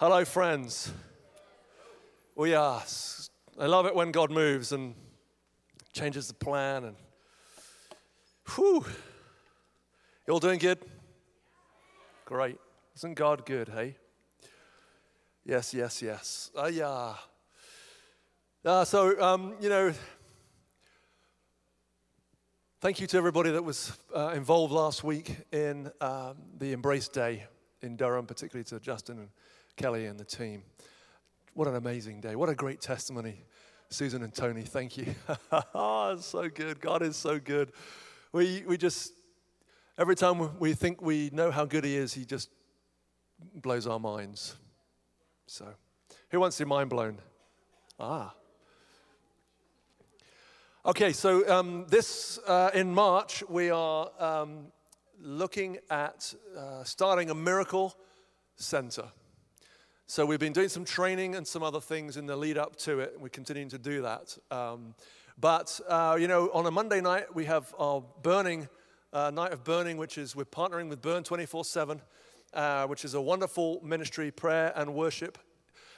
Hello, friends. We are. I love it when God moves and changes the plan. And whew, you all doing good? Great. Isn't God good? Hey. Yes, yes, yes. Uh, yeah. Uh, so um, you know, thank you to everybody that was uh, involved last week in um, the Embrace Day in Durham, particularly to Justin and Kelly and the team. What an amazing day. What a great testimony. Susan and Tony, thank you. so good. God is so good. We, we just, every time we think we know how good He is, He just blows our minds. So, who wants your mind blown? Ah. Okay, so um, this, uh, in March, we are um, looking at uh, starting a miracle center. So we've been doing some training and some other things in the lead up to it, and we're continuing to do that. Um, but, uh, you know, on a Monday night, we have our burning, uh, night of burning, which is we're partnering with Burn 24 7, uh, which is a wonderful ministry, prayer and worship.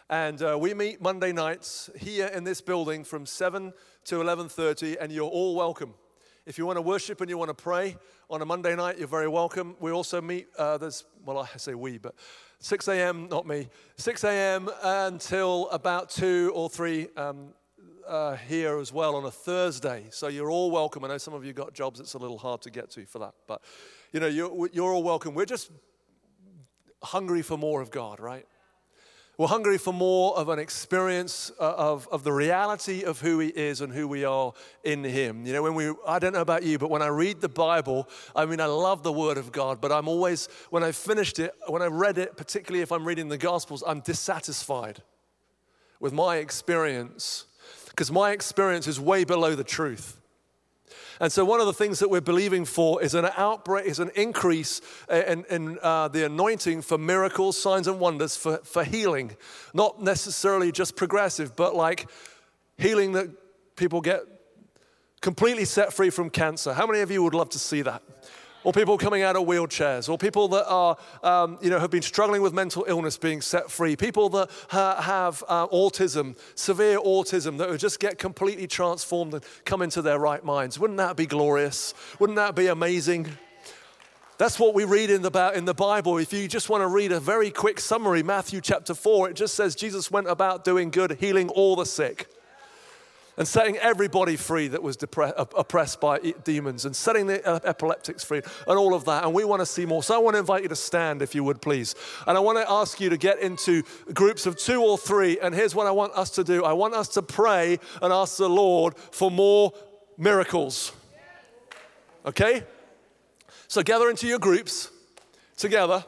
And uh, we meet Monday nights here in this building from 7 to 11.30, and you're all welcome. If you want to worship and you want to pray on a Monday night, you're very welcome. We also meet, uh, there's, well, I say we, but 6 a.m., not me, 6 a.m. until about 2 or 3 um, uh, here as well on a Thursday. So you're all welcome. I know some of you got jobs it's a little hard to get to for that, but you know, you're, you're all welcome. We're just hungry for more of God, right? We're hungry for more of an experience uh, of, of the reality of who He is and who we are in Him. You know, when we, I don't know about you, but when I read the Bible, I mean, I love the Word of God, but I'm always, when I finished it, when I read it, particularly if I'm reading the Gospels, I'm dissatisfied with my experience because my experience is way below the truth. And so, one of the things that we're believing for is an outbreak, is an increase in, in uh, the anointing for miracles, signs, and wonders for, for healing. Not necessarily just progressive, but like healing that people get completely set free from cancer. How many of you would love to see that? Or people coming out of wheelchairs, or people that are, um, you know, have been struggling with mental illness being set free, people that ha- have uh, autism, severe autism, that would just get completely transformed and come into their right minds. Wouldn't that be glorious? Wouldn't that be amazing? That's what we read in the, in the Bible. If you just want to read a very quick summary, Matthew chapter 4, it just says Jesus went about doing good, healing all the sick and setting everybody free that was oppressed by demons and setting the uh, epileptics free and all of that. And we want to see more. So I want to invite you to stand, if you would, please. And I want to ask you to get into groups of two or three. And here's what I want us to do I want us to pray and ask the Lord for more miracles. Okay? So gather into your groups together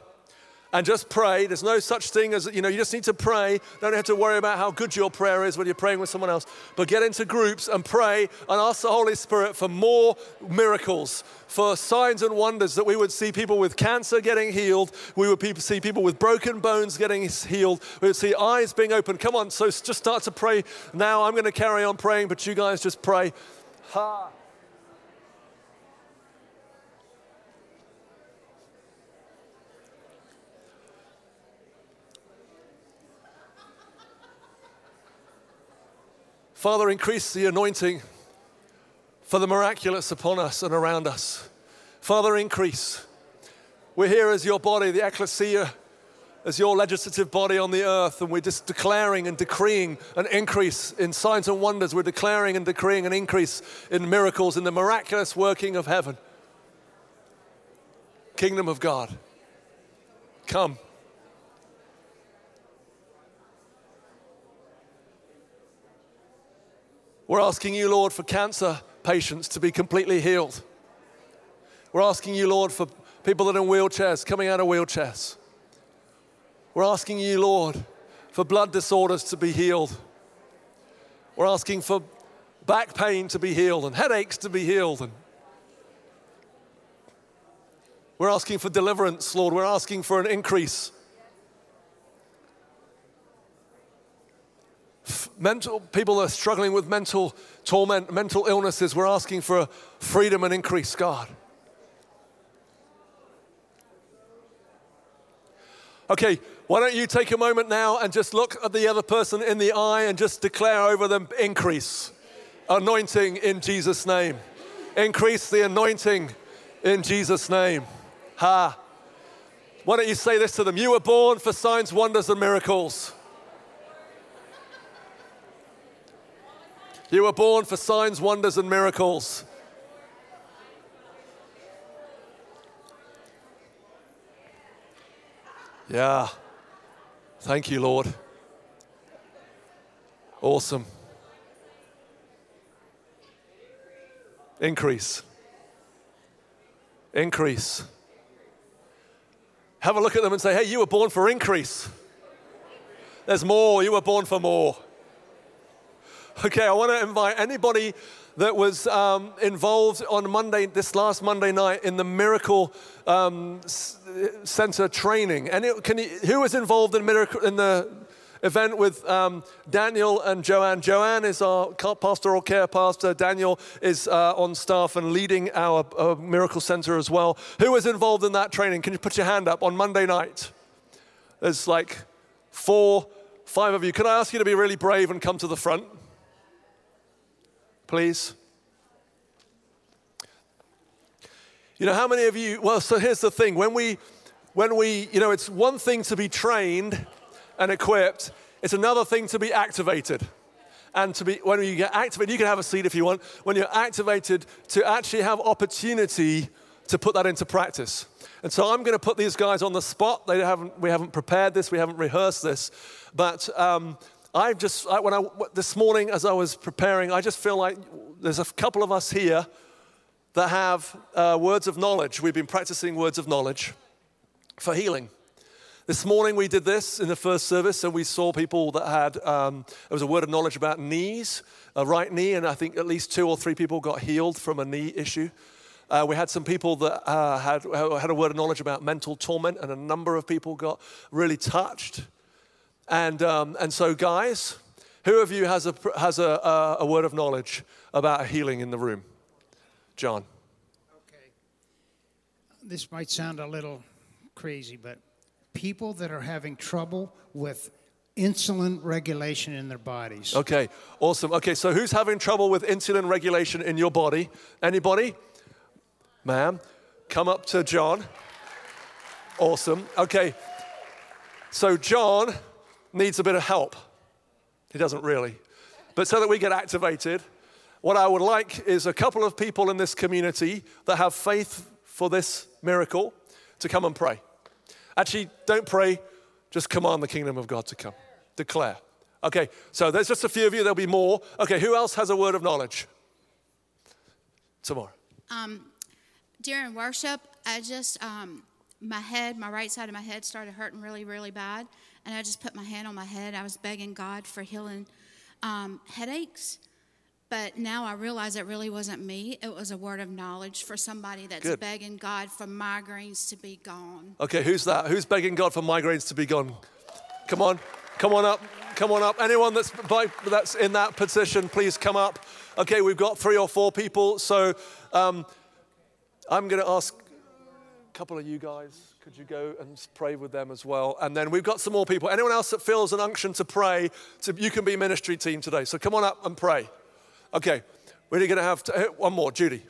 and just pray. There's no such thing as, you know, you just need to pray. Don't have to worry about how good your prayer is when you're praying with someone else. But get into groups and pray and ask the Holy Spirit for more miracles, for signs and wonders that we would see people with cancer getting healed. We would see people with broken bones getting healed. We would see eyes being opened. Come on, so just start to pray now. I'm going to carry on praying, but you guys just pray. Ha. Father, increase the anointing for the miraculous upon us and around us. Father, increase. We're here as your body, the ecclesia, as your legislative body on the earth, and we're just declaring and decreeing an increase in signs and wonders. We're declaring and decreeing an increase in miracles, in the miraculous working of heaven. Kingdom of God, come. We're asking you, Lord, for cancer patients to be completely healed. We're asking you, Lord, for people that are in wheelchairs, coming out of wheelchairs. We're asking you, Lord, for blood disorders to be healed. We're asking for back pain to be healed and headaches to be healed. And we're asking for deliverance, Lord. We're asking for an increase mental people are struggling with mental torment, mental illnesses, we're asking for freedom and increase, God. Okay, why don't you take a moment now and just look at the other person in the eye and just declare over them increase, anointing in Jesus' name. Increase the anointing in Jesus' name. Ha. Why don't you say this to them? You were born for signs, wonders, and miracles. You were born for signs, wonders, and miracles. Yeah. Thank you, Lord. Awesome. Increase. Increase. Have a look at them and say, hey, you were born for increase. There's more. You were born for more. Okay, I want to invite anybody that was um, involved on Monday, this last Monday night, in the Miracle um, Center training. And it, can you, who was involved in, miracle, in the event with um, Daniel and Joanne. Joanne is our pastoral care pastor. Daniel is uh, on staff and leading our uh, Miracle Center as well. Who was involved in that training? Can you put your hand up on Monday night? There's like four, five of you. Can I ask you to be really brave and come to the front? Please? You know, how many of you, well, so here's the thing. When we, when we, you know, it's one thing to be trained and equipped, it's another thing to be activated. And to be, when you get activated, you can have a seat if you want. When you're activated, to actually have opportunity to put that into practice. And so I'm going to put these guys on the spot. They haven't, we haven't prepared this, we haven't rehearsed this. But um, I just, I, when I, this morning as I was preparing, I just feel like there's a couple of us here that have uh, words of knowledge. We've been practicing words of knowledge for healing. This morning we did this in the first service, and we saw people that had, um, was a word of knowledge about knees, a right knee, and I think at least two or three people got healed from a knee issue. Uh, we had some people that uh, had, had a word of knowledge about mental torment, and a number of people got really touched and, um, and so, guys, who of you has, a, has a, a, a word of knowledge about healing in the room? John. Okay. This might sound a little crazy, but people that are having trouble with insulin regulation in their bodies. Okay, awesome. Okay, so who's having trouble with insulin regulation in your body? Anybody? Ma'am, come up to John. Awesome. Okay, so John needs a bit of help. He doesn't really. But so that we get activated, what I would like is a couple of people in this community that have faith for this miracle to come and pray. Actually, don't pray, just command the kingdom of God to come. Declare. Okay, so there's just a few of you, there'll be more. Okay, who else has a word of knowledge? Tamara. Um, during worship, I just, um, my head, my right side of my head started hurting really, really bad and I just put my hand on my head. I was begging God for healing um, headaches. But now I realize it really wasn't me. It was a word of knowledge for somebody that's Good. begging God for migraines to be gone. Okay, who's that? Who's begging God for migraines to be gone? Come on, come on up, come on up. Anyone that's, by, that's in that position, please come up. Okay, we've got three or four people. So um, I'm going to ask a couple of you guys. Could you go and pray with them as well? And then we've got some more people. Anyone else that feels an unction to pray, to, you can be ministry team today. So come on up and pray. Okay, we're going to have to, eh, one more. Judy.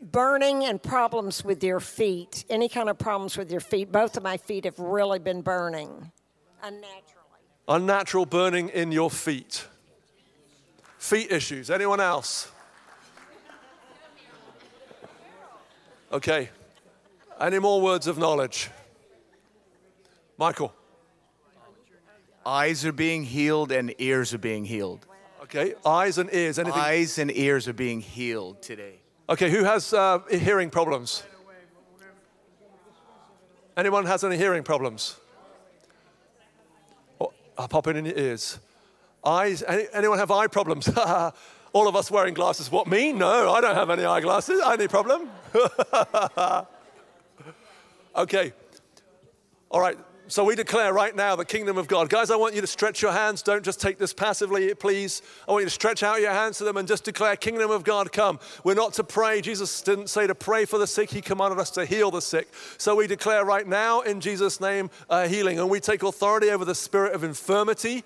Burning and problems with your feet. Any kind of problems with your feet. Both of my feet have really been burning unnaturally. Unnatural burning in your feet. Feet issues. Anyone else? Okay. Any more words of knowledge? Michael. Eyes are being healed and ears are being healed. Okay, eyes and ears. Anything? Eyes and ears are being healed today. Okay, who has uh, hearing problems? Anyone has any hearing problems? Oh, I'll pop it in your ears. Eyes. Any, anyone have eye problems? All of us wearing glasses. What me? No, I don't have any eyeglasses. Any problem? Okay. All right. So we declare right now the kingdom of God. Guys, I want you to stretch your hands. Don't just take this passively, please. I want you to stretch out your hands to them and just declare, Kingdom of God, come. We're not to pray. Jesus didn't say to pray for the sick, He commanded us to heal the sick. So we declare right now in Jesus' name uh, healing. And we take authority over the spirit of infirmity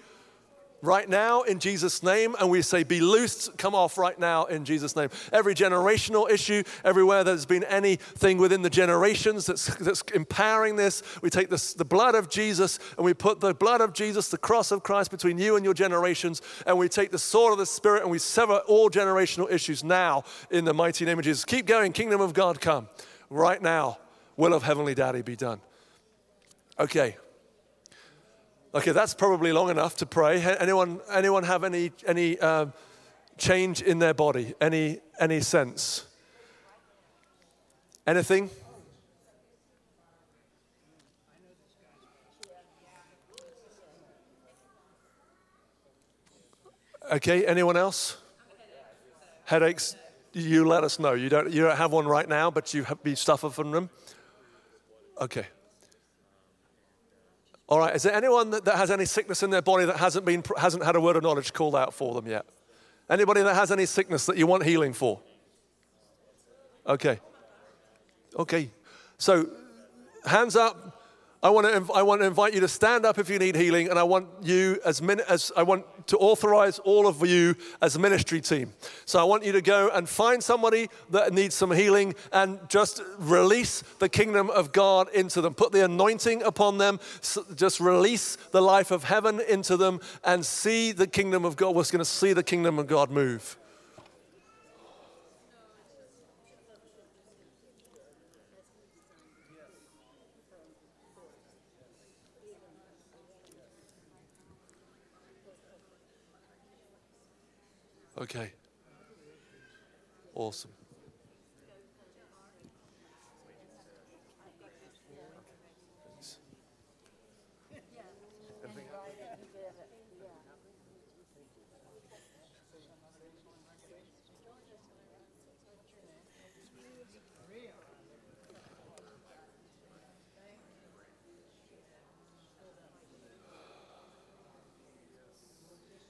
right now in Jesus' name, and we say, Be loosed, come off right now in Jesus' name. Every generational issue, everywhere there's been anything within the generations that's, that's empowering this, we take this, the blood of Jesus and we put the blood of Jesus, the cross of Christ between you and your generations, and we take the sword of the Spirit and we sever all generational issues now in the mighty name of Jesus. Keep going, kingdom of God come right now. Will of Heavenly Daddy be done. Okay. Okay, that's probably long enough to pray. Anyone, anyone have any, any uh, change in their body? Any, any sense? Anything? Okay, anyone else? Headaches? You let us know. You don't, you don't have one right now, but you, have, you suffer from them? Okay. All right, is there anyone that, has any sickness in their body that hasn't, been, hasn't had a word of knowledge called out for them yet? Anybody that has any sickness that you want healing for? Okay. Okay. So, hands up I want, to, I want to invite you to stand up if you need healing, and I want you as, min, as I want to authorize all of you as a ministry team. So I want you to go and find somebody that needs some healing and just release the kingdom of God into them. Put the anointing upon them. Just release the life of heaven into them and see the kingdom of God. We're going to see the kingdom of God move. Okay. Awesome.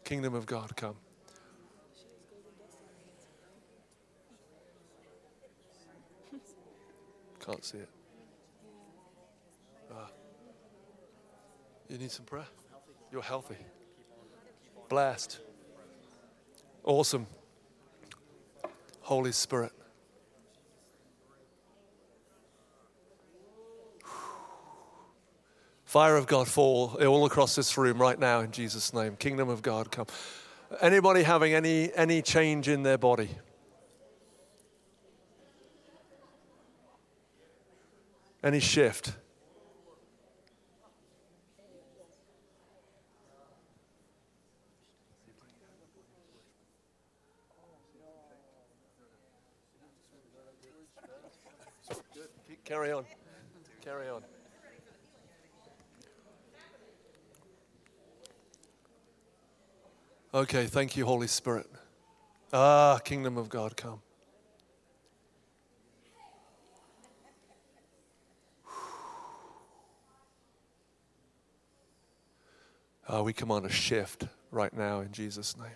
Kingdom of God come. Can't see it. Ah. You need some prayer? You're healthy. Blessed. Awesome. Holy Spirit. Fire of God fall all across this room right now in Jesus' name. Kingdom of God come. Anybody having any, any change in their body? Any shift? Carry on. Carry on. Okay, thank you, Holy Spirit. Ah, kingdom of God, come. Uh, we come on a shift right now in Jesus' name.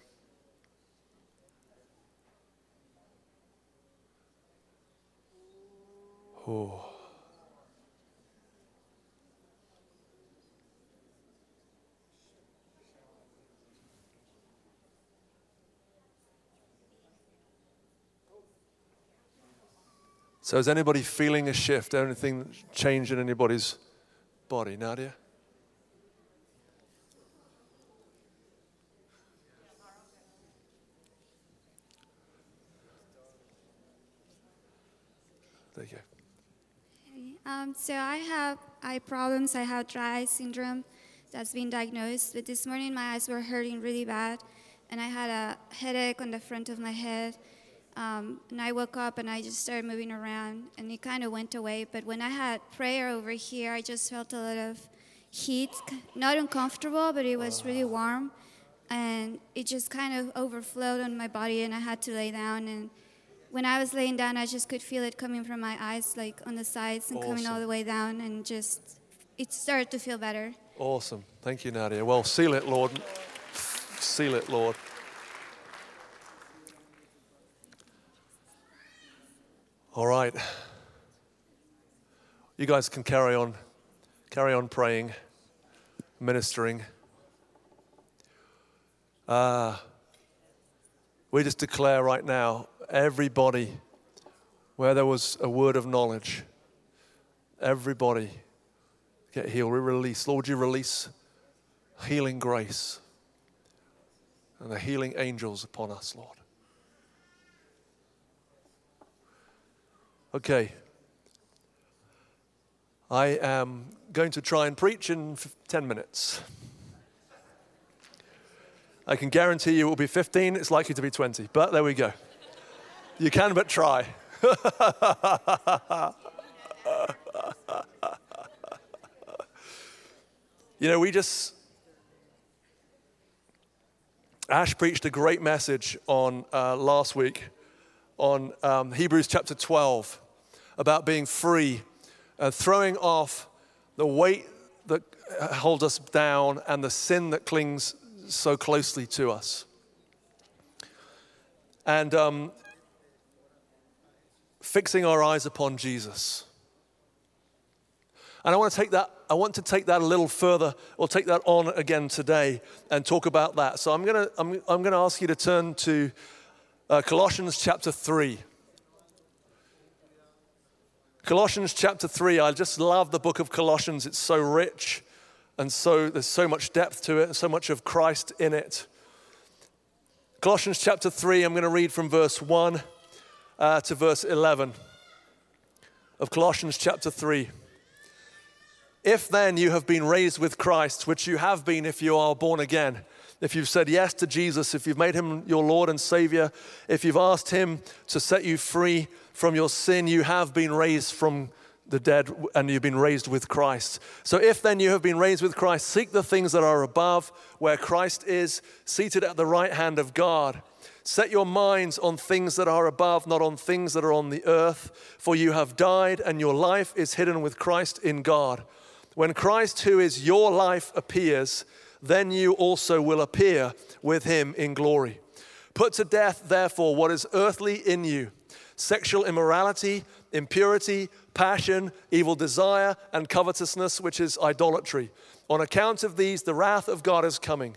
Oh. So, is anybody feeling a shift? Anything change in anybody's body? Nadia? There you go. Um, so I have eye problems. I have dry eye syndrome that's been diagnosed. But this morning my eyes were hurting really bad, and I had a headache on the front of my head. Um, and I woke up and I just started moving around, and it kind of went away. But when I had prayer over here, I just felt a lot of heat, not uncomfortable, but it was really warm, and it just kind of overflowed on my body, and I had to lay down and when I was laying down, I just could feel it coming from my eyes, like on the sides and awesome. coming all the way down, and just it started to feel better. Awesome. Thank you, Nadia. Well, seal it, Lord. Seal it, Lord. All right. You guys can carry on, carry on praying, ministering. Uh, we just declare right now, everybody, where there was a word of knowledge, everybody get healed. We release. Lord, you release healing grace and the healing angels upon us, Lord. Okay. I am going to try and preach in 10 minutes. I can guarantee you it will be 15, it's likely to be 20, but there we go. You can but try. you know, we just. Ash preached a great message on uh, last week on um, Hebrews chapter 12 about being free and throwing off the weight that holds us down and the sin that clings so closely to us. And um, fixing our eyes upon Jesus. And I want to take that, I want to take that a little further, or take that on again today and talk about that. So I'm gonna, I'm, I'm gonna ask you to turn to uh, Colossians chapter 3. Colossians chapter 3, I just love the book of Colossians. It's so rich and so there's so much depth to it, and so much of Christ in it. Colossians chapter 3, I'm going to read from verse 1 uh, to verse 11 of Colossians chapter 3. If then you have been raised with Christ, which you have been if you are born again, if you've said yes to Jesus, if you've made him your Lord and Savior, if you've asked him to set you free from your sin, you have been raised from the dead and you've been raised with Christ. So if then you have been raised with Christ, seek the things that are above, where Christ is, seated at the right hand of God. Set your minds on things that are above, not on things that are on the earth, for you have died and your life is hidden with Christ in God. When Christ, who is your life, appears, then you also will appear with him in glory. Put to death, therefore, what is earthly in you sexual immorality, impurity, passion, evil desire, and covetousness, which is idolatry. On account of these, the wrath of God is coming.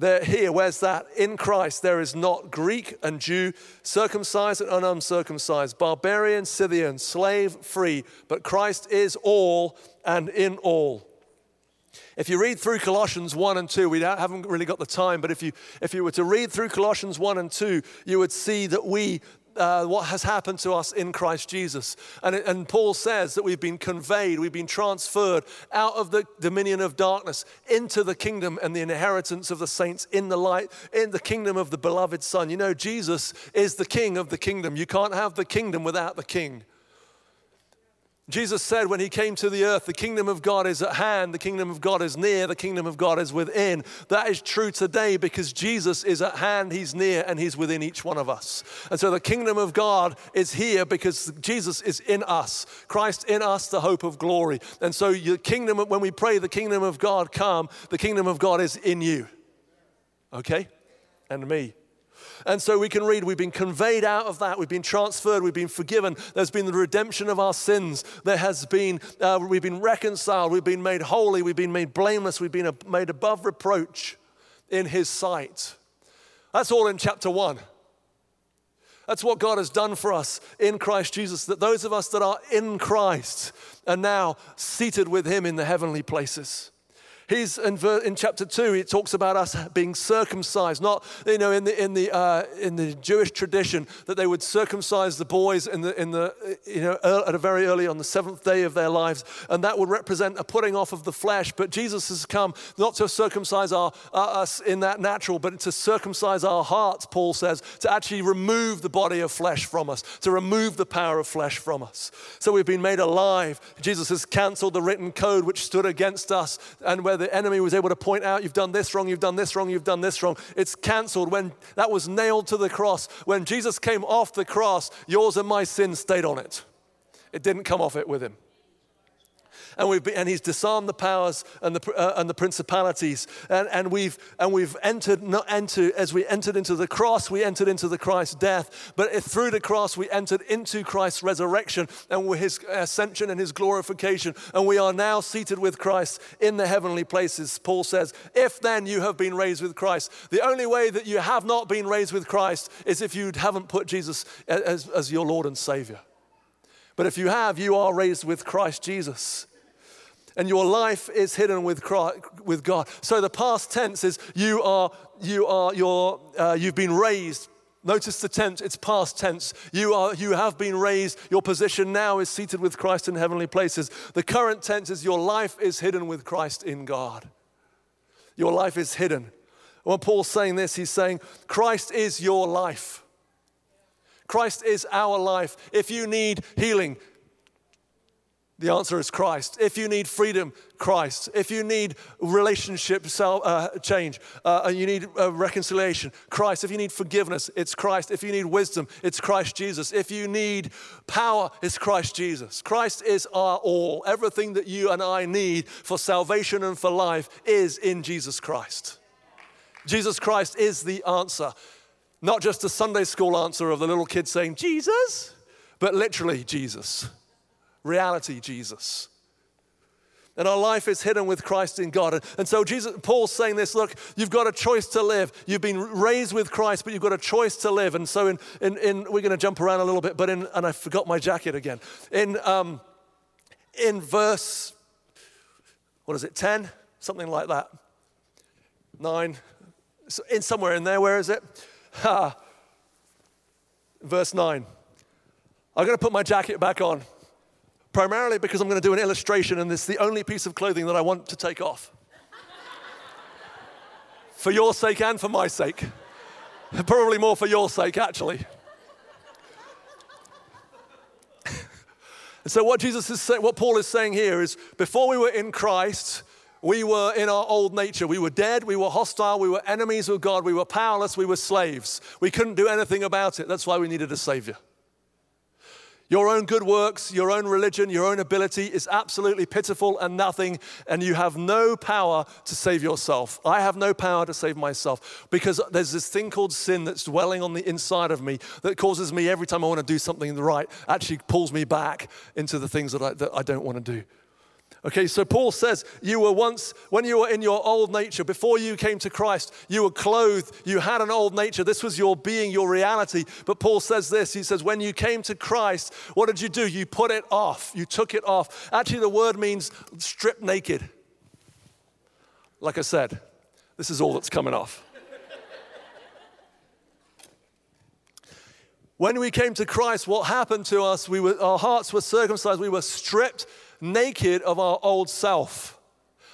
there, here, where's that? In Christ, there is not Greek and Jew, circumcised and uncircumcised, barbarian, Scythian, slave, free, but Christ is all and in all. If you read through Colossians 1 and 2, we haven't really got the time, but if you, if you were to read through Colossians 1 and 2, you would see that we uh, what has happened to us in Christ Jesus. And, and Paul says that we've been conveyed, we've been transferred out of the dominion of darkness into the kingdom and the inheritance of the saints in the light, in the kingdom of the beloved Son. You know, Jesus is the king of the kingdom. You can't have the kingdom without the king. Jesus said when he came to the earth, the kingdom of God is at hand, the kingdom of God is near, the kingdom of God is within. That is true today because Jesus is at hand, he's near, and he's within each one of us. And so the kingdom of God is here because Jesus is in us, Christ in us, the hope of glory. And so the kingdom, when we pray, the kingdom of God come, the kingdom of God is in you. Okay? And me. And so we can read, we've been conveyed out of that, we've been transferred, we've been forgiven. There's been the redemption of our sins. There has been, uh, we've been reconciled, we've been made holy, we've been made blameless, we've been made above reproach in His sight. That's all in chapter one. That's what God has done for us in Christ Jesus, that those of us that are in Christ are now seated with Him in the heavenly places. He's in, ver- in chapter two. He talks about us being circumcised, not you know in the in the uh, in the Jewish tradition that they would circumcise the boys in the in the you know at a very early on the seventh day of their lives, and that would represent a putting off of the flesh. But Jesus has come not to circumcise our, uh, us in that natural, but to circumcise our hearts. Paul says to actually remove the body of flesh from us, to remove the power of flesh from us. So we've been made alive. Jesus has cancelled the written code which stood against us, and where the enemy was able to point out, you've done this wrong, you've done this wrong, you've done this wrong. It's canceled when that was nailed to the cross. When Jesus came off the cross, yours and my sin stayed on it. It didn't come off it with him and, we've been, and he's disarmed the powers and the, uh, and the principalities. And, and, we've, and we've entered, not as we entered into the cross, we entered into the Christ's death. But through the cross, we entered into Christ's resurrection and his ascension and his glorification. And we are now seated with Christ in the heavenly places. Paul says, If then you have been raised with Christ, the only way that you have not been raised with Christ is if you haven't put Jesus as, as your Lord and Savior. But if you have, you are raised with Christ Jesus and your life is hidden with, Christ, with God. So the past tense is you are, you are, you're, uh, you've been raised. Notice the tense, it's past tense. You, are, you have been raised. Your position now is seated with Christ in heavenly places. The current tense is your life is hidden with Christ in God. Your life is hidden. When Paul's saying this, he's saying, Christ is your life. Christ is our life. If you need healing, the answer is Christ. If you need freedom, Christ. If you need relationship uh, change, uh, you need uh, reconciliation, Christ. If you need forgiveness, it's Christ. If you need wisdom, it's Christ Jesus. If you need power, it's Christ Jesus. Christ is our all. Everything that you and I need for salvation and for life is in Jesus Christ. Jesus Christ is the answer. Not just a Sunday school answer of the little kid saying, Jesus, but literally Jesus reality, Jesus. And our life is hidden with Christ in God. And so Jesus, Paul's saying this, look, you've got a choice to live. You've been raised with Christ, but you've got a choice to live. And so in, in, in we're going to jump around a little bit, but in, and I forgot my jacket again. In, um, in verse, what is it, 10? Something like that. Nine. In somewhere in there, where is it? Ha. Verse 9. I'm going to put my jacket back on primarily because I'm going to do an illustration, and it's the only piece of clothing that I want to take off. for your sake and for my sake. Probably more for your sake, actually. so, what Jesus is saying, what Paul is saying here is before we were in Christ, we were in our old nature. We were dead, we were hostile, we were enemies of God, we were powerless, we were slaves. We couldn't do anything about it. That's why we needed a Savior. Your own good works, your own religion, your own ability is absolutely pitiful and nothing, and you have no power to save yourself. I have no power to save myself because there's this thing called sin that's dwelling on the inside of me that causes me every time I want to do something right, actually pulls me back into the things that I, that I don't want to do. Okay, so Paul says, You were once, when you were in your old nature, before you came to Christ, you were clothed, you had an old nature. This was your being, your reality. But Paul says this He says, When you came to Christ, what did you do? You put it off, you took it off. Actually, the word means stripped naked. Like I said, this is all that's coming off. when we came to Christ, what happened to us? We were, our hearts were circumcised, we were stripped naked of our old self.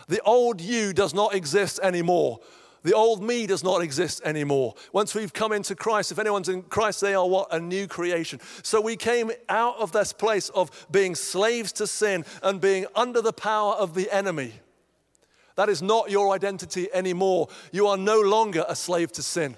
The old you does not exist anymore. The old me does not exist anymore. Once we've come into Christ, if anyone's in Christ, they are what? A new creation. So we came out of this place of being slaves to sin and being under the power of the enemy. That is not your identity anymore. You are no longer a slave to sin.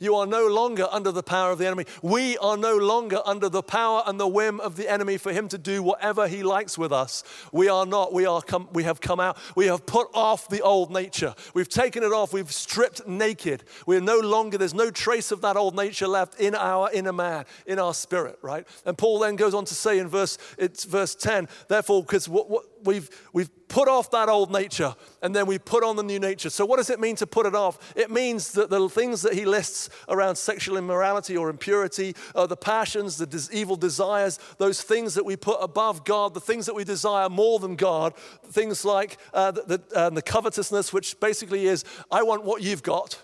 You are no longer under the power of the enemy. We are no longer under the power and the whim of the enemy for him to do whatever he likes with us. We are not. We, are come, we have come out. We have put off the old nature. We've taken it off. We've stripped naked. We are no longer, there's no trace of that old nature left in our inner man, in our spirit, right? And Paul then goes on to say in verse, it's verse 10, therefore, because what, what we've, we've put off that old nature and then we put on the new nature. So, what does it mean to put it off? It means that the things that he lists around sexual immorality or impurity, uh, the passions, the des- evil desires, those things that we put above God, the things that we desire more than God, things like uh, the, the, uh, the covetousness, which basically is, I want what you've got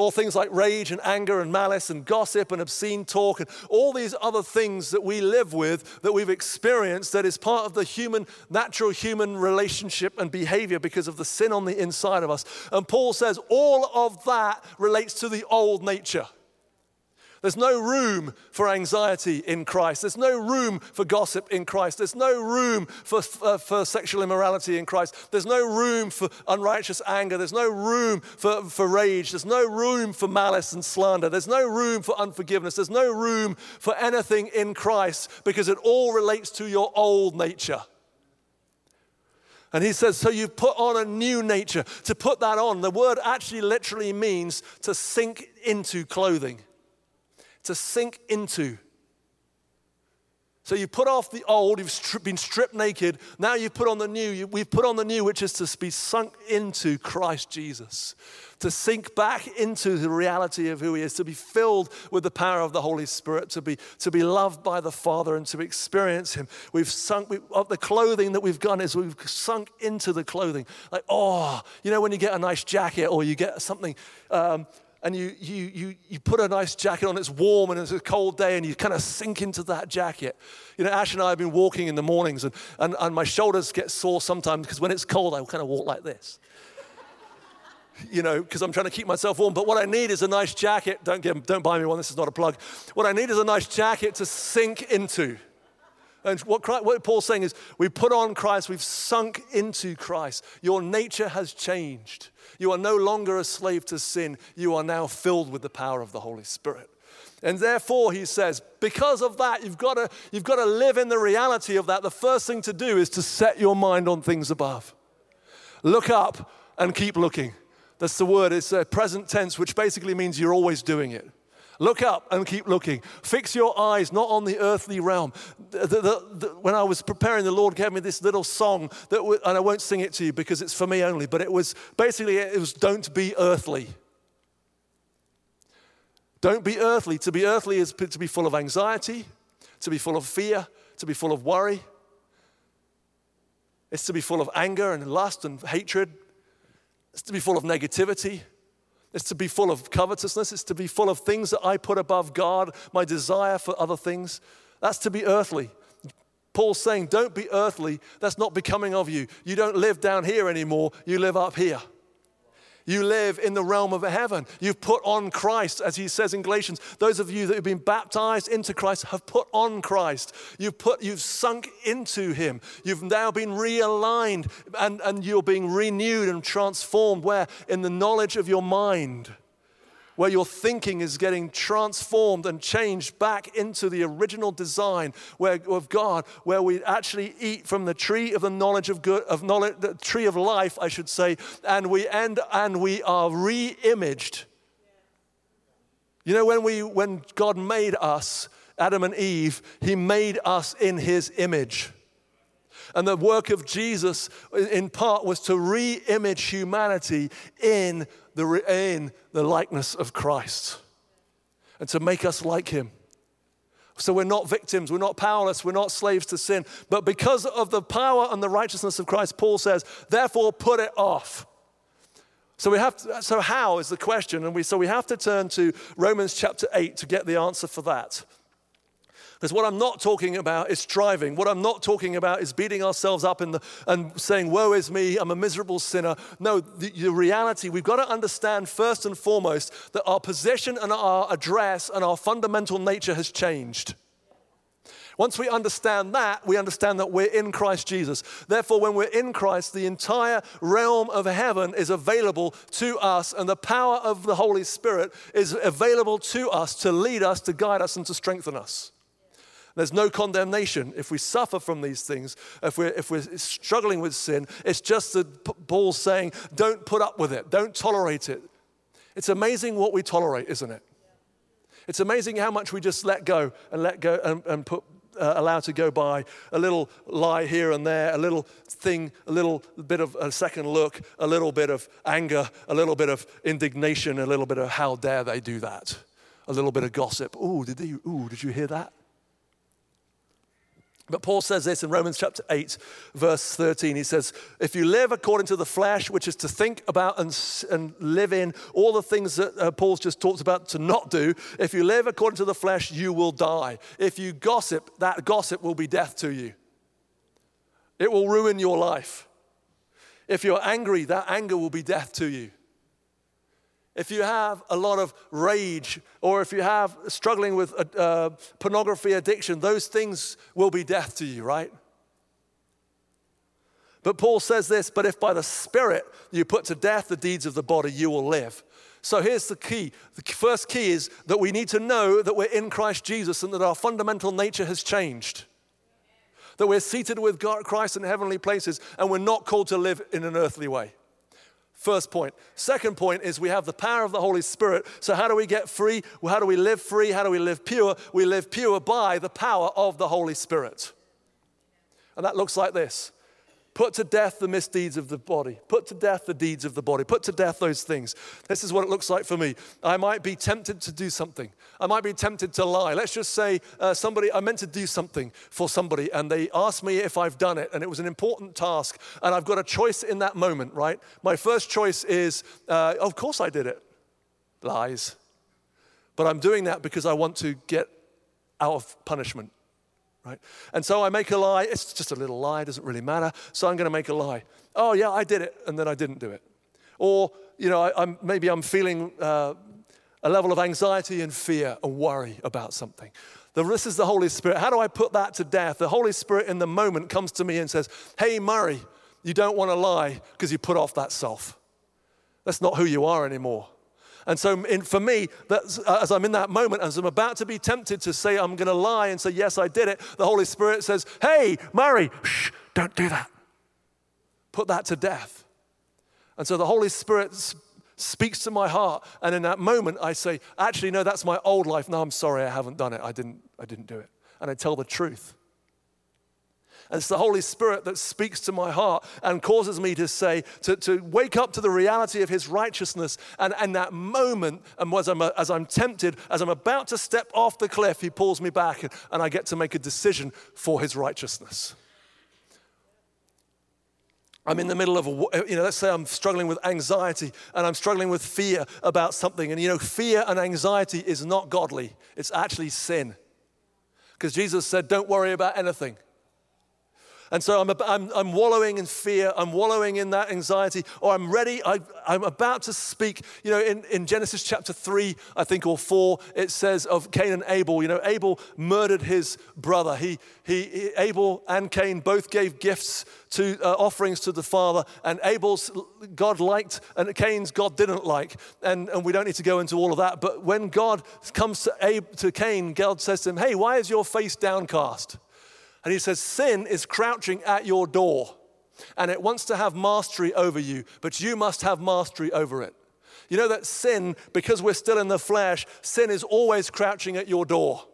all things like rage and anger and malice and gossip and obscene talk and all these other things that we live with that we've experienced that is part of the human natural human relationship and behavior because of the sin on the inside of us. And paul says all of that relates to the old nature there's no room for anxiety in Christ. There's no room for gossip in Christ. There's no room for, uh, for sexual immorality in Christ. There's no room for unrighteous anger. There's no room for, for rage. There's no room for malice and slander. There's no room for unforgiveness. There's no room for anything in Christ because it all relates to your old nature. And he says, So you've put on a new nature. To put that on, the word actually literally means to sink into clothing to sink into. So you put off the old, you've been stripped naked. Now you put on the new. We've put on the new, which is to be sunk into Christ Jesus, to sink back into the reality of who He is, to be filled with the power of the Holy Spirit, to be, to be loved by the Father, and to experience Him. We've sunk, we, of the clothing that we've done is we've sunk into the clothing. Like, oh, you know, when you get a nice jacket or you get something. Um, and you, you, you, you put a nice jacket on, it's warm and it's a cold day, and you kind of sink into that jacket. You know, Ash and I have been walking in the mornings, and, and, and my shoulders get sore sometimes because when it's cold, I kind of walk like this. you know, because I'm trying to keep myself warm. But what I need is a nice jacket. Don't, get, don't buy me one, this is not a plug. What I need is a nice jacket to sink into. And what, Christ, what Paul's saying is, we put on Christ, we've sunk into Christ. Your nature has changed. You are no longer a slave to sin. You are now filled with the power of the Holy Spirit. And therefore, he says, because of that, you've got, to, you've got to live in the reality of that. The first thing to do is to set your mind on things above. Look up and keep looking. That's the word. It's a present tense, which basically means you're always doing it. Look up and keep looking. Fix your eyes not on the earthly realm. The, the, the, when I was preparing, the Lord gave me this little song, that w- and I won't sing it to you because it's for me only, but it was basically, it was don't be earthly. Don't be earthly. To be earthly is to be full of anxiety, to be full of fear, to be full of worry. It's to be full of anger and lust and hatred. It's to be full of negativity. It's to be full of covetousness. It's to be full of things that I put above God, my desire for other things. That's to be earthly. Paul's saying, don't be earthly. That's not becoming of you. You don't live down here anymore, you live up here. You live in the realm of heaven. You've put on Christ, as he says in Galatians. Those of you that have been baptized into Christ have put on Christ. You've put, you've sunk into him. You've now been realigned and, and you're being renewed and transformed. Where? In the knowledge of your mind where your thinking is getting transformed and changed back into the original design where, of God, where we actually eat from the tree of the knowledge of good, of knowledge, the tree of life, I should say, and we end and we are re-imaged. You know, when we when God made us, Adam and Eve, He made us in His image. And the work of Jesus, in part, was to re image humanity in the, in the likeness of Christ and to make us like him. So we're not victims, we're not powerless, we're not slaves to sin. But because of the power and the righteousness of Christ, Paul says, therefore put it off. So we have to, so how is the question? And we so we have to turn to Romans chapter 8 to get the answer for that. Because what I'm not talking about is striving. What I'm not talking about is beating ourselves up the, and saying, Woe is me, I'm a miserable sinner. No, the, the reality, we've got to understand first and foremost that our position and our address and our fundamental nature has changed. Once we understand that, we understand that we're in Christ Jesus. Therefore, when we're in Christ, the entire realm of heaven is available to us, and the power of the Holy Spirit is available to us to lead us, to guide us, and to strengthen us. There's no condemnation if we suffer from these things, if we're, if we're struggling with sin. It's just that Paul's saying, don't put up with it, don't tolerate it. It's amazing what we tolerate, isn't it? It's amazing how much we just let go and let go and, and put uh, allow to go by. A little lie here and there, a little thing, a little bit of a second look, a little bit of anger, a little bit of indignation, a little bit of how dare they do that, a little bit of gossip. Ooh, did they? Ooh, did you hear that? But Paul says this in Romans chapter 8, verse 13. He says, If you live according to the flesh, which is to think about and, and live in all the things that uh, Paul's just talked about to not do, if you live according to the flesh, you will die. If you gossip, that gossip will be death to you, it will ruin your life. If you're angry, that anger will be death to you if you have a lot of rage or if you have struggling with uh, pornography addiction, those things will be death to you, right? But Paul says this, but if by the Spirit you put to death the deeds of the body, you will live. So here's the key. The first key is that we need to know that we're in Christ Jesus and that our fundamental nature has changed. That we're seated with God, Christ in heavenly places and we're not called to live in an earthly way. First point. Second point is we have the power of the Holy Spirit. So, how do we get free? How do we live free? How do we live pure? We live pure by the power of the Holy Spirit. And that looks like this Put to death the misdeeds of the body. Put to death the deeds of the body. Put to death those things. This is what it looks like for me. I might be tempted to do something. I might be tempted to lie. Let's just say uh, somebody, I meant to do something for somebody, and they asked me if I've done it, and it was an important task, and I've got a choice in that moment, right? My first choice is, uh, of course I did it. Lies. But I'm doing that because I want to get out of punishment right? And so I make a lie. It's just a little lie, doesn't really matter. So I'm going to make a lie. Oh, yeah, I did it, and then I didn't do it. Or, you know, I, am maybe I'm feeling uh, a level of anxiety and fear and worry about something. The, this is the Holy Spirit. How do I put that to death? The Holy Spirit in the moment comes to me and says, Hey, Murray, you don't want to lie because you put off that self. That's not who you are anymore. And so, in, for me, uh, as I'm in that moment, as I'm about to be tempted to say I'm going to lie and say, Yes, I did it, the Holy Spirit says, Hey, Murray, shh, don't do that. Put that to death. And so the Holy Spirit speaks to my heart. And in that moment, I say, Actually, no, that's my old life. No, I'm sorry, I haven't done it. I didn't, I didn't do it. And I tell the truth. It's the Holy Spirit that speaks to my heart and causes me to say, to, to wake up to the reality of His righteousness. And in that moment, and as I'm, uh, as I'm tempted, as I'm about to step off the cliff, He pulls me back and, and I get to make a decision for His righteousness. I'm in the middle of, a, you know, let's say I'm struggling with anxiety and I'm struggling with fear about something. And, you know, fear and anxiety is not godly, it's actually sin. Because Jesus said, don't worry about anything. And so I'm, I'm, I'm, wallowing in fear, I'm wallowing in that anxiety, or I'm ready, I, I'm about to speak. You know, in, in Genesis chapter 3, I think, or 4, it says of Cain and Abel. You know, Abel murdered his brother. He, he, Abel and Cain both gave gifts to uh, offerings to the Father, and Abel's God liked, and Cain's God didn't like. And, and we don't need to go into all of that. But when God comes to, to Cain, God says to him, Hey, why is your face downcast? And he says, Sin is crouching at your door and it wants to have mastery over you, but you must have mastery over it. You know that sin, because we're still in the flesh, sin is always crouching at your door.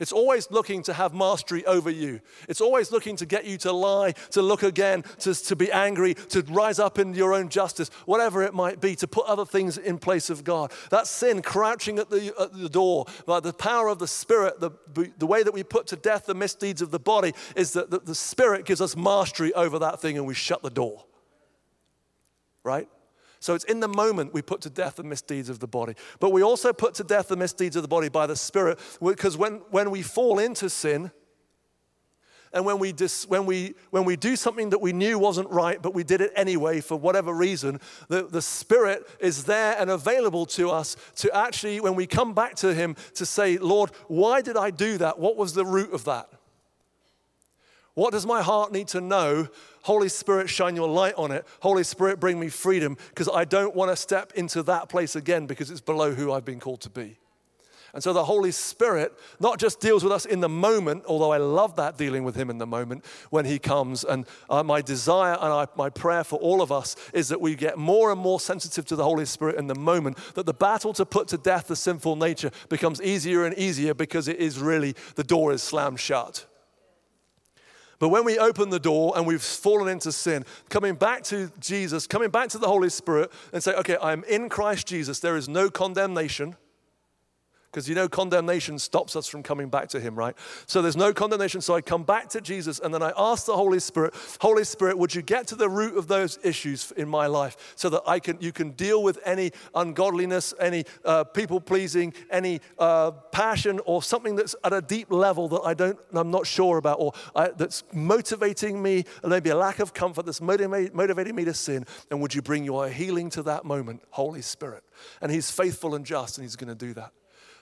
It's always looking to have mastery over you. It's always looking to get you to lie, to look again, to, to be angry, to rise up in your own justice, whatever it might be, to put other things in place of God. That sin crouching at the, at the door, by the power of the Spirit, the, the way that we put to death the misdeeds of the body is that the, the Spirit gives us mastery over that thing and we shut the door. Right? So it's in the moment we put to death the misdeeds of the body. But we also put to death the misdeeds of the body by the Spirit, because when, when we fall into sin, and when we, dis, when, we, when we do something that we knew wasn't right, but we did it anyway for whatever reason, the, the Spirit is there and available to us to actually, when we come back to Him, to say, Lord, why did I do that? What was the root of that? What does my heart need to know? Holy Spirit, shine your light on it. Holy Spirit, bring me freedom because I don't want to step into that place again because it's below who I've been called to be. And so the Holy Spirit not just deals with us in the moment, although I love that dealing with Him in the moment when He comes. And uh, my desire and I, my prayer for all of us is that we get more and more sensitive to the Holy Spirit in the moment, that the battle to put to death the sinful nature becomes easier and easier because it is really, the door is slammed shut. But when we open the door and we've fallen into sin, coming back to Jesus, coming back to the Holy Spirit and say, okay, I'm in Christ Jesus, there is no condemnation. Because you know, condemnation stops us from coming back to Him, right? So there's no condemnation. So I come back to Jesus and then I ask the Holy Spirit, Holy Spirit, would you get to the root of those issues in my life so that I can, you can deal with any ungodliness, any uh, people pleasing, any uh, passion, or something that's at a deep level that I don't, I'm not sure about, or I, that's motivating me, and maybe a lack of comfort that's motivate, motivating me to sin. And would you bring your healing to that moment, Holy Spirit? And He's faithful and just, and He's going to do that.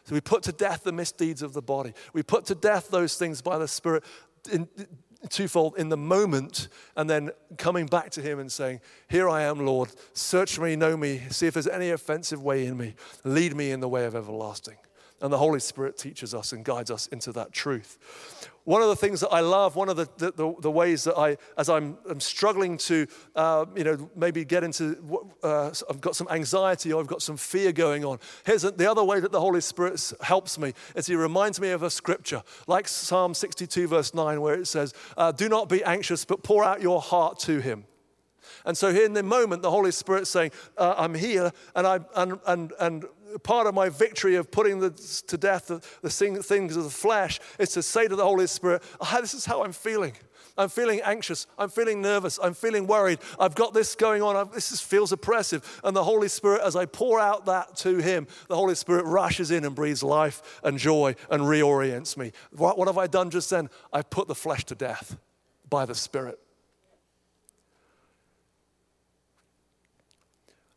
So we put to death the misdeeds of the body. We put to death those things by the Spirit in, twofold in the moment and then coming back to Him and saying, Here I am, Lord. Search me, know me, see if there's any offensive way in me. Lead me in the way of everlasting. And the Holy Spirit teaches us and guides us into that truth. One of the things that I love, one of the, the, the, the ways that I, as I'm, I'm struggling to, uh, you know, maybe get into, uh, I've got some anxiety or I've got some fear going on. Here's the other way that the Holy Spirit helps me is He reminds me of a scripture, like Psalm 62, verse 9, where it says, uh, Do not be anxious, but pour out your heart to Him. And so here in the moment, the Holy Spirit's saying, uh, I'm here, and, I, and, and, and part of my victory of putting the, to death the, the things of the flesh is to say to the Holy Spirit, oh, This is how I'm feeling. I'm feeling anxious. I'm feeling nervous. I'm feeling worried. I've got this going on. I've, this is, feels oppressive. And the Holy Spirit, as I pour out that to Him, the Holy Spirit rushes in and breathes life and joy and reorients me. What, what have I done just then? I've put the flesh to death by the Spirit.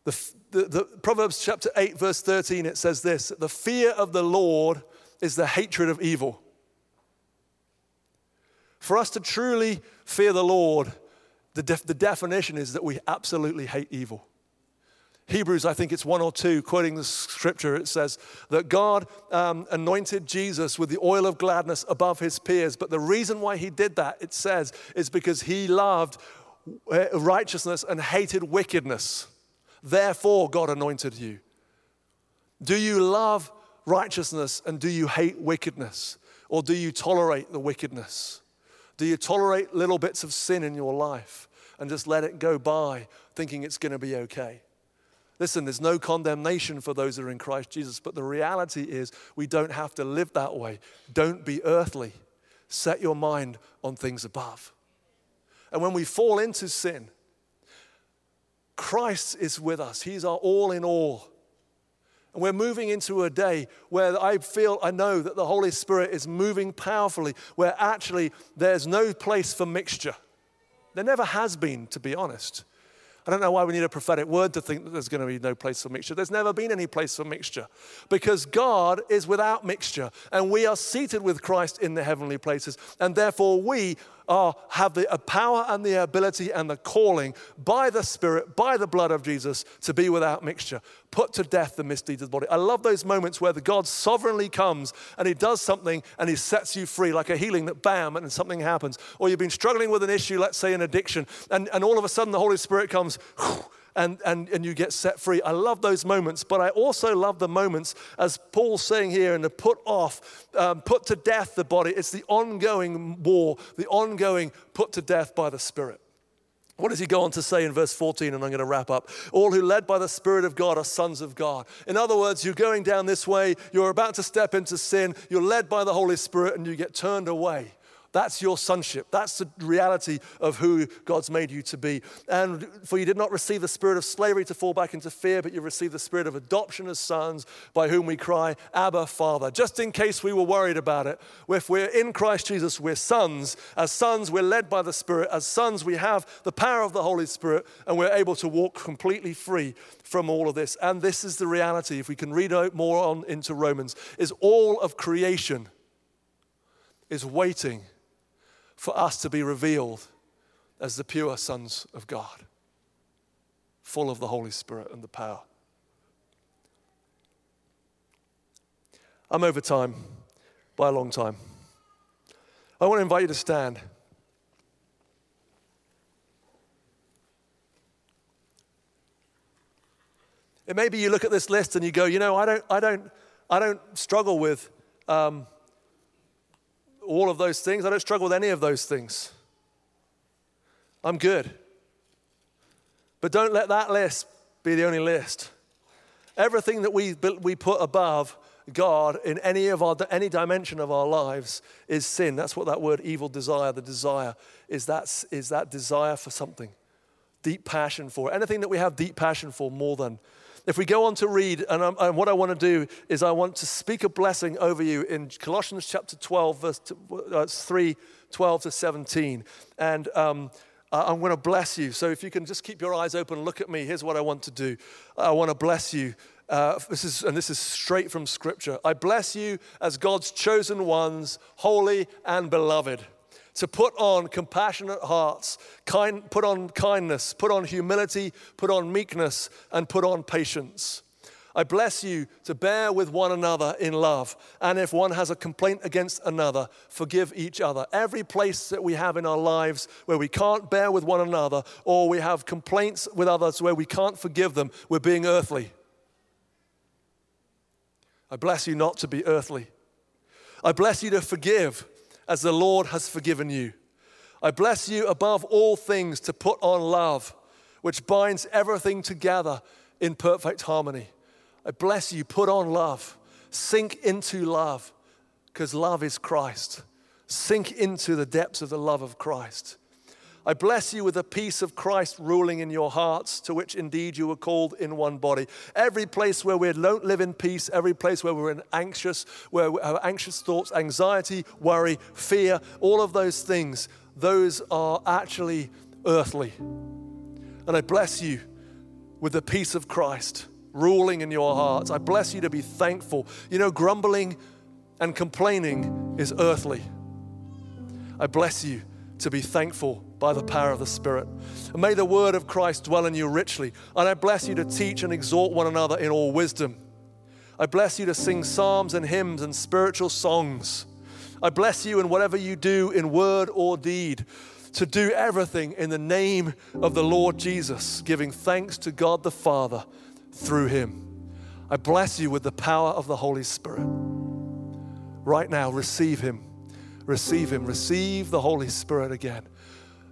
The, the, the, Proverbs chapter 8, verse 13, it says this The fear of the Lord is the hatred of evil. For us to truly fear the Lord, the, def, the definition is that we absolutely hate evil. Hebrews, I think it's one or two, quoting the scripture, it says that God um, anointed Jesus with the oil of gladness above his peers. But the reason why he did that, it says, is because he loved uh, righteousness and hated wickedness. Therefore, God anointed you. Do you love righteousness and do you hate wickedness? Or do you tolerate the wickedness? Do you tolerate little bits of sin in your life and just let it go by thinking it's going to be okay? Listen, there's no condemnation for those that are in Christ Jesus, but the reality is we don't have to live that way. Don't be earthly. Set your mind on things above. And when we fall into sin, Christ is with us. He's our all in all. And we're moving into a day where I feel, I know that the Holy Spirit is moving powerfully, where actually there's no place for mixture. There never has been, to be honest. I don't know why we need a prophetic word to think that there's going to be no place for mixture. There's never been any place for mixture because God is without mixture and we are seated with Christ in the heavenly places. And therefore, we are, have the power and the ability and the calling by the Spirit, by the blood of Jesus, to be without mixture. Put to death the misdeeds of the body. I love those moments where the God sovereignly comes and He does something and He sets you free, like a healing that bam, and something happens. Or you've been struggling with an issue, let's say an addiction, and, and all of a sudden the Holy Spirit comes. Whew, and, and, and you get set free. I love those moments, but I also love the moments, as Paul's saying here, and to put off, um, put to death the body. It's the ongoing war, the ongoing put to death by the Spirit. What does he go on to say in verse 14? And I'm going to wrap up. All who led by the Spirit of God are sons of God. In other words, you're going down this way, you're about to step into sin, you're led by the Holy Spirit, and you get turned away. That's your sonship. That's the reality of who God's made you to be. And for you did not receive the spirit of slavery to fall back into fear, but you received the spirit of adoption as sons, by whom we cry, Abba, Father. Just in case we were worried about it, if we're in Christ Jesus, we're sons. As sons, we're led by the Spirit. As sons, we have the power of the Holy Spirit, and we're able to walk completely free from all of this. And this is the reality, if we can read more on into Romans, is all of creation is waiting for us to be revealed as the pure sons of God, full of the Holy Spirit and the power. I'm over time by a long time. I want to invite you to stand. It may be you look at this list and you go, you know, I don't, I don't, I don't struggle with um, all of those things. I don't struggle with any of those things. I'm good. But don't let that list be the only list. Everything that we, we put above God in any of our any dimension of our lives is sin. That's what that word evil desire, the desire, is that, is that desire for something. Deep passion for. Anything that we have deep passion for more than. If we go on to read, and, and what I want to do is I want to speak a blessing over you in Colossians chapter 12, verse uh, 3, 12 to 17. And um, I'm going to bless you. So if you can just keep your eyes open, look at me. Here's what I want to do. I want to bless you. Uh, this is, and this is straight from Scripture. I bless you as God's chosen ones, holy and beloved, to put on compassionate hearts, kind, put on kindness, put on humility, put on meekness, and put on patience. I bless you to bear with one another in love. And if one has a complaint against another, forgive each other. Every place that we have in our lives where we can't bear with one another or we have complaints with others where we can't forgive them, we're being earthly. I bless you not to be earthly. I bless you to forgive as the Lord has forgiven you. I bless you above all things to put on love, which binds everything together in perfect harmony. I bless you. Put on love. Sink into love because love is Christ. Sink into the depths of the love of Christ. I bless you with the peace of Christ ruling in your hearts, to which indeed you were called in one body. Every place where we don't live in peace, every place where we're anxious, where have anxious thoughts, anxiety, worry, fear, all of those things, those are actually earthly. And I bless you with the peace of Christ ruling in your hearts. I bless you to be thankful. You know, grumbling and complaining is earthly. I bless you to be thankful by the power of the Spirit. And may the word of Christ dwell in you richly. And I bless you to teach and exhort one another in all wisdom. I bless you to sing psalms and hymns and spiritual songs. I bless you in whatever you do in word or deed to do everything in the name of the Lord Jesus, giving thanks to God the Father through him. I bless you with the power of the Holy Spirit. Right now, receive him. Receive him. Receive the Holy Spirit again.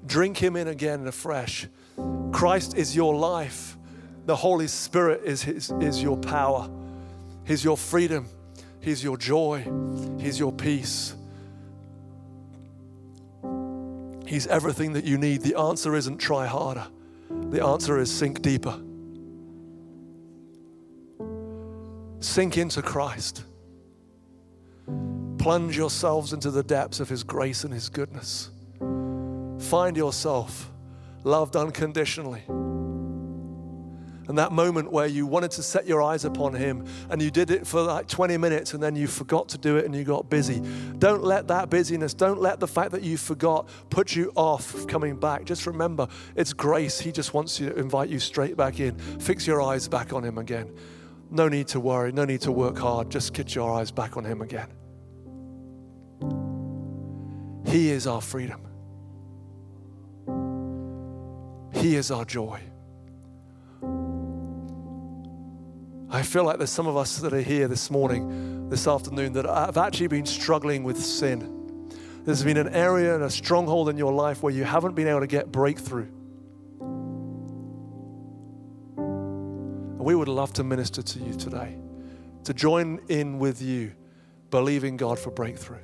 Drink him in again and afresh. Christ is your life. The Holy Spirit is, his, is your power. He's your freedom. He's your joy. He's your peace. He's everything that you need. The answer isn't try harder, the answer is sink deeper. Sink into Christ. Plunge yourselves into the depths of His grace and His goodness. Find yourself loved unconditionally. And that moment where you wanted to set your eyes upon Him and you did it for like 20 minutes and then you forgot to do it and you got busy. Don't let that busyness, don't let the fact that you forgot put you off coming back. Just remember, it's grace. He just wants you to invite you straight back in. Fix your eyes back on Him again. No need to worry, no need to work hard. Just get your eyes back on Him again. He is our freedom, He is our joy. I feel like there's some of us that are here this morning, this afternoon, that have actually been struggling with sin. There's been an area and a stronghold in your life where you haven't been able to get breakthrough. And we would love to minister to you today, to join in with you, believing God for breakthrough.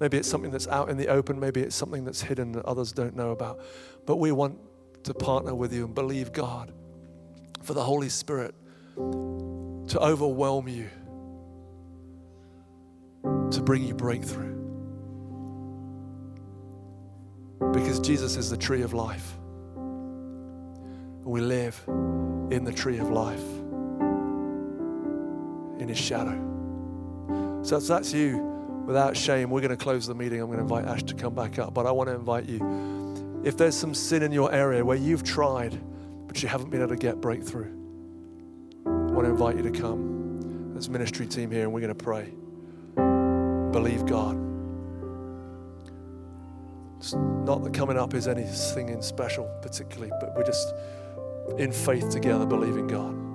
Maybe it's something that's out in the open, maybe it's something that's hidden that others don't know about. But we want to partner with you and believe God for the Holy Spirit to overwhelm you, to bring you breakthrough. Because Jesus is the tree of life. And we live in the tree of life, in his shadow. So that's you, without shame, we're going to close the meeting. I'm going to invite Ash to come back up. But I want to invite you. If there's some sin in your area where you've tried, but you haven't been able to get breakthrough, I want to invite you to come. There's ministry team here, and we're going to pray. Believe God. It's not that coming up is anything in special, particularly, but we're just in faith together, believing God.